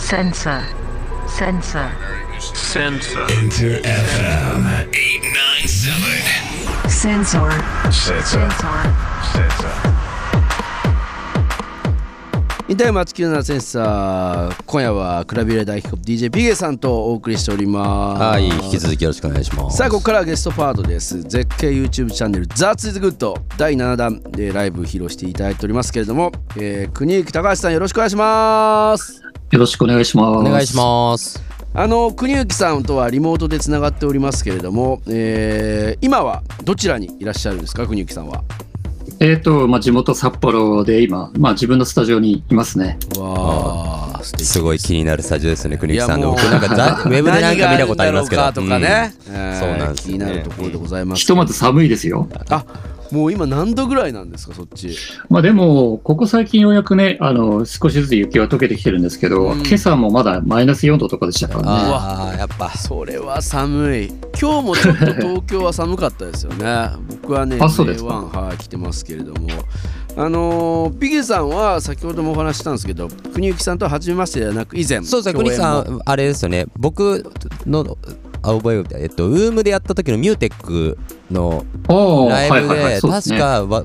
Sensor. Sensor. Sensor. Enter FM 897. Sensor. Sensor. Sensor. Sensor. インタイム897センサー今夜はクラビレ大ヒップ DJ ピゲさんとお送りしておりますはい、引き続きよろしくお願いします。さあここからはゲストパートです絶景 YouTube チャンネル That's is Good 第7弾でライブ披露していただいておりますけれども、えー、国行高橋さんよろしくお願いしますよろしくお願いします。お願いします。あの国行さんとはリモートでつながっておりますけれども、えー、今はどちらにいらっしゃるんですか？国行さんはえっ、と、まあ、地元札幌で今、まあ、自分のスタジオにいますね。わあすごい気になるスタジオですね、国木さんの。いやもう僕なんかざ ウェブでなんか見たことありますけど。とかね、うんえーそうなんですよね気になるところでございますひとまず寒いですよ。あもう今何度ぐらいなんですかそっち？まあ、でも、ここ最近ようやくね、あの、少しずつ雪は溶けてきてるんですけど、うん。今朝もまだマイナス4度とかでしたからね。ああ、やっぱ。それは寒い。今日もちょっと東京は寒かったですよね。僕はねあそうですか。J1 はい来てますけれども。あのーピゲさんは先ほどもお話ししたんですけど国行さんとは初めましてではなく以前そうですね、国木さん、あれですよね、僕の、あ覚えてえっと、ウームでやった時のミューテックのライブで、確かわ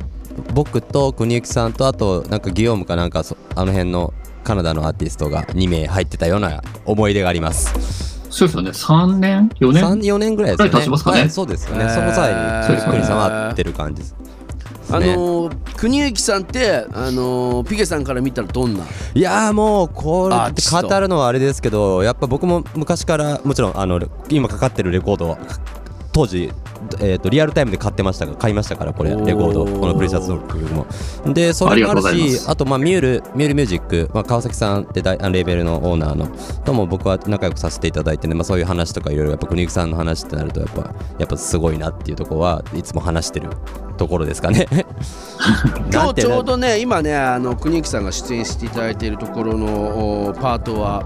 僕と国行さんと、あと、なんかギオームかなんか、そあの辺のカナダのアーティストが2名入ってたような思い出があります。そうですよね。3年 ?4 年？3、4年ぐらいですよね。すかねはいそうですよね。その際に、そうですね国さんは会ってる感じです。あねのー国行さんってあのーピゲさんから見たらどんな？いやーもうこれアーティスト語るのはあれですけどやっぱ僕も昔からもちろんあの今かかってるレコード当時、えー、とリアルタイムで買ってましたが買いましたからこれレコードこのプレシャスドッグよりもでそれもあるしあとまあミュールミュールミュージック、まあ、川崎さんってレーベルのオーナーのとも僕は仲良くさせていただいてね、まあ、そういう話とかいろいろやっぱ国木さんの話ってなるとやっぱやっぱすごいなっていうところはいつも話してるところですかね。今日ちょうどね今ねあの国行さんが出演していただいているところのおパートは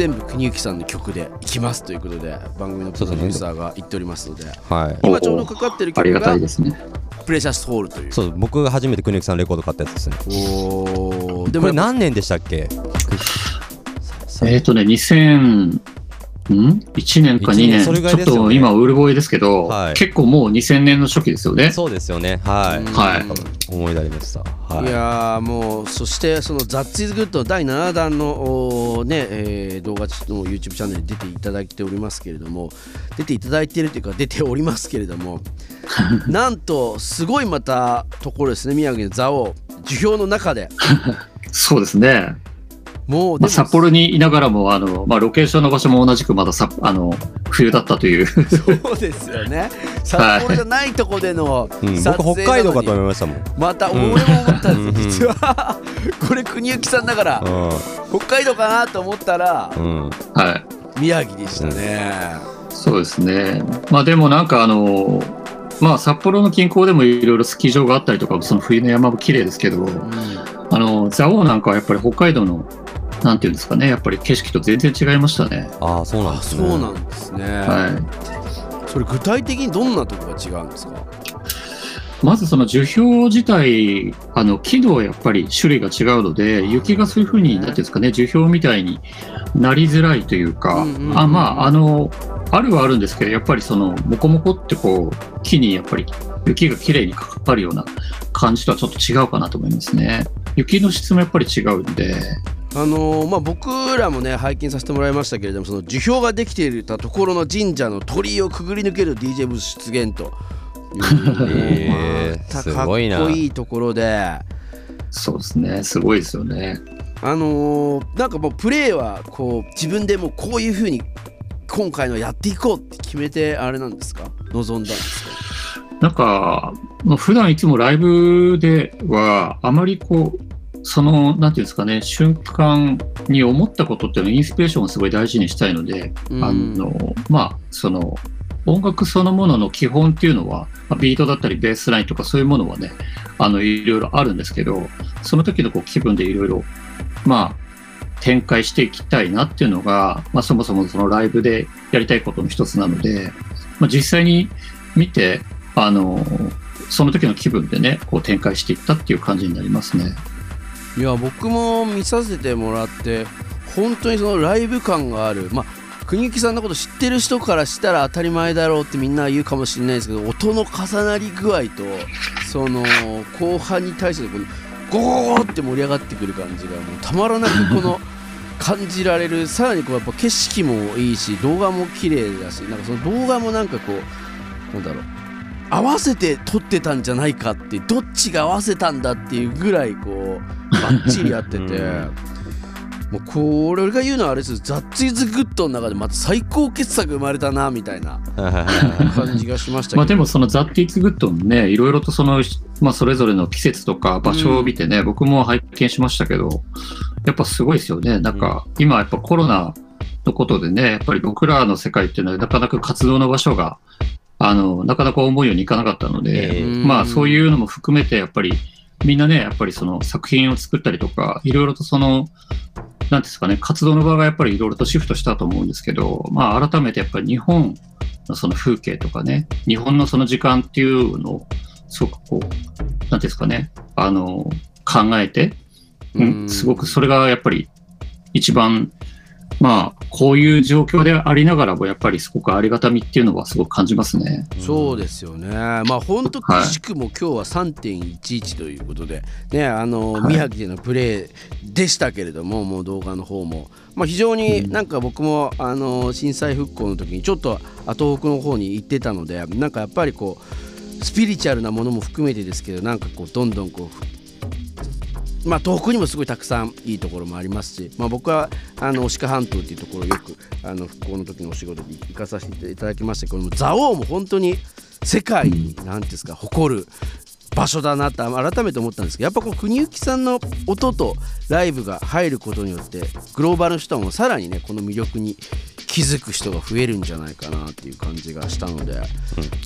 全部国行さんの曲でいきますということで番組のプロデューサーが言っておりますのではい。今ちょうどかかってるありがた曲がいですね。プレシャスホールという。そう僕が初めて国木さんのレコード買ったやつですね。おー。でもでこれ何年でしたっけ？えっ、とね、2000、ん ?1 年か2一年。年。それぐらいちょっと今、ウルボイですけど、はい。結構もう2000年の初期ですよね。そうですよね。はい。はい。思い出ありました。はい。いやーもうそしてその「ザッツイズグッド第7弾のね、えー動画の YouTube チャンネルに出ていただいておりますけれども出ていただいているというか出ておりますけれども なんとすごいまたところですね宮城の蔵王樹氷の中で。そうですね。まあ、もうでも札幌にいながらも、あの、まあ、ロケーションの場所も同じくまださ、あの、冬だったという。そうですよね。札幌じゃないとこでのうん。撮影僕北海道かと思いましたもん。また俺も思ったんです、実は。これ国行さんだから北海道かなと思ったらうん。うんはい。宮城でしたね、そうですね。まあでもなんかあの、まあ札幌の近郊でもいろいろスキー場があったりとか、その冬の山も綺麗ですけど、あの、蔵王なんかはやっぱり北海道の、なんていうんですかね、やっぱり景色と全然違いましたね。ああそうなんあですねそうなんですね、はい。それ具体的にどんなとこが違うんですか？まずその樹氷自体、あの、木のやっぱり種類が違うので、雪がそういうふうに、なんていうんですかね、樹氷みたいになりづらいというか、あまあ、あの、あるはあるんですけど、やっぱりその、モコモコってこう、木にやっぱり雪がきれいにかかるような感じとはちょっと違うかなと思いますね。雪の質もやっぱり違うんで、あのーまあ、僕らもね拝見させてもらいましたけれどもその樹氷ができていたところの神社の鳥居をくぐり抜ける DJ ブース出現というまたかっすごいな。こいいところで。そうですね、すごいですよね。あのーなんかもうプレーはこう自分でもうこういうふうに今回のやっていこうって決めてあれなんですか？望んだんですか？なんか、まあ普段いつもライブでは、あまりこう、その、なんていうんですかね、瞬間に思ったことっていうのをインスピレーションをすごい大事にしたいので、うんあの、まあ、その、音楽そのものの基本っていうのは、まあビートだったりベースラインとかそういうものはね、あの、いろいろあるんですけど、その時のこう気分でいろいろ、まあ、展開していきたいなっていうのが、まあ、そもそもそのライブでやりたいことの一つなので、まあ、実際に見て、あの、その時の気分でね、こう展開していったっていう感じになりますね。いや僕も見させてもらって本当にそのライブ感がある。まあ国行さんのこと知ってる人からしたら当たり前だろうってみんな言うかもしれないですけど音の重なり具合とその後半に対してこのゴゴゴって盛り上がってくる感じがもうたまらなくこの 感じられる。さらにこうやっぱ景色もいいし動画も綺麗だしなんかその動画もなんかこうなんだろう合わせて撮ってたんじゃないかってどっちが合わせたんだっていうぐらいこうバッチリやってて。もうこれ俺が言うのはあれです。ザッツイズグッドの中でまた最高傑作生まれたなみたいな 感じがしましたけど。まあでもその That Is Good もね、いろいろとその、まあそれぞれの季節とか場所を見てね、僕も拝見しましたけど、やっぱすごいですよね。なんか、今やっぱコロナのことでね、やっぱり僕らの世界っていうのはなかなか活動の場所が、あの、なかなか思うようにいかなかったので、えーまあそういうのも含めてやっぱりみんなね、やっぱりその作品を作ったりとか、いろいろとその、なんですかね、活動の場がやっぱりいろいろとシフトしたと思うんですけど、まあ改めてやっぱり日本のその風景とかね、日本のその時間っていうのを、すごくこう、なんですかね、あの、考えて、ううんん、すごくそれがやっぱり一番、まあ、こういう状況でありながらも、やっぱりすごくありがたみっていうのはすごく感じますね。そうですよね。まあ本当はいくしくも今日は3.11ということで、ねあの、はい宮城でのプレーでしたけれども、もう動画の方も、まあ非常になんか僕も、あの震災復興の時にちょっと東北の方に行ってたので、なんかやっぱりこうスピリチュアルなものも含めてですけど、なんかこうどんどんこう。まあ、東北にもすごいたくさんいいところもありますし、まあ、僕はあの鹿半島っていうところをよくあの復興の時のお仕事に行かさせていただきましたけども蔵王も本当に世界に何んですか誇る場所だなって改めて思ったんですけどやっぱこう国行さんの音とライブが入ることによってグローバルの人もさらにニセコの魅力に気づく人が増えるんじゃないかなっていう感じがしたので。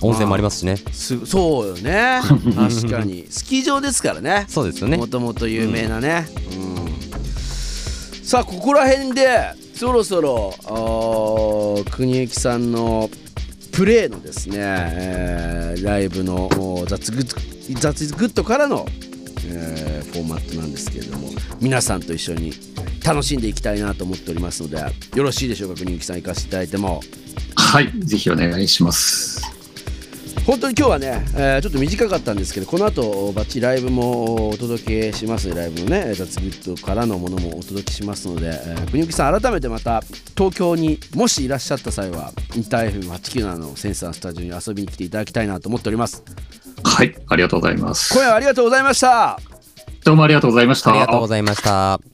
温泉もありますしね。すそうよね。確かに。スキー場ですからね。そうですよね。もともと有名なね、うん。さあここら辺でそろそろ国行さんのプレーのですね、えーライブのお That's Goo That's Good からの、えーフォーマットなんですけれども皆さんと一緒に楽しんでいきたいなと思っておりますのでよろしいでしょうか国行さん行かせていただいても。はい、ぜひお願いします。本当に今日はね、えーちょっと短かったんですけどこの後バッチリライブもお届けしますライブのね That's Good からのものもお届けしますので、えー、国行さん改めてまた東京にもしいらっしゃった際はインター FM897 のセンサースタジオに遊びに来ていただきたいなと思っておりますはい、ありがとうございます。今夜はありがとうございましたどうもありがとうございました。ありがとうございました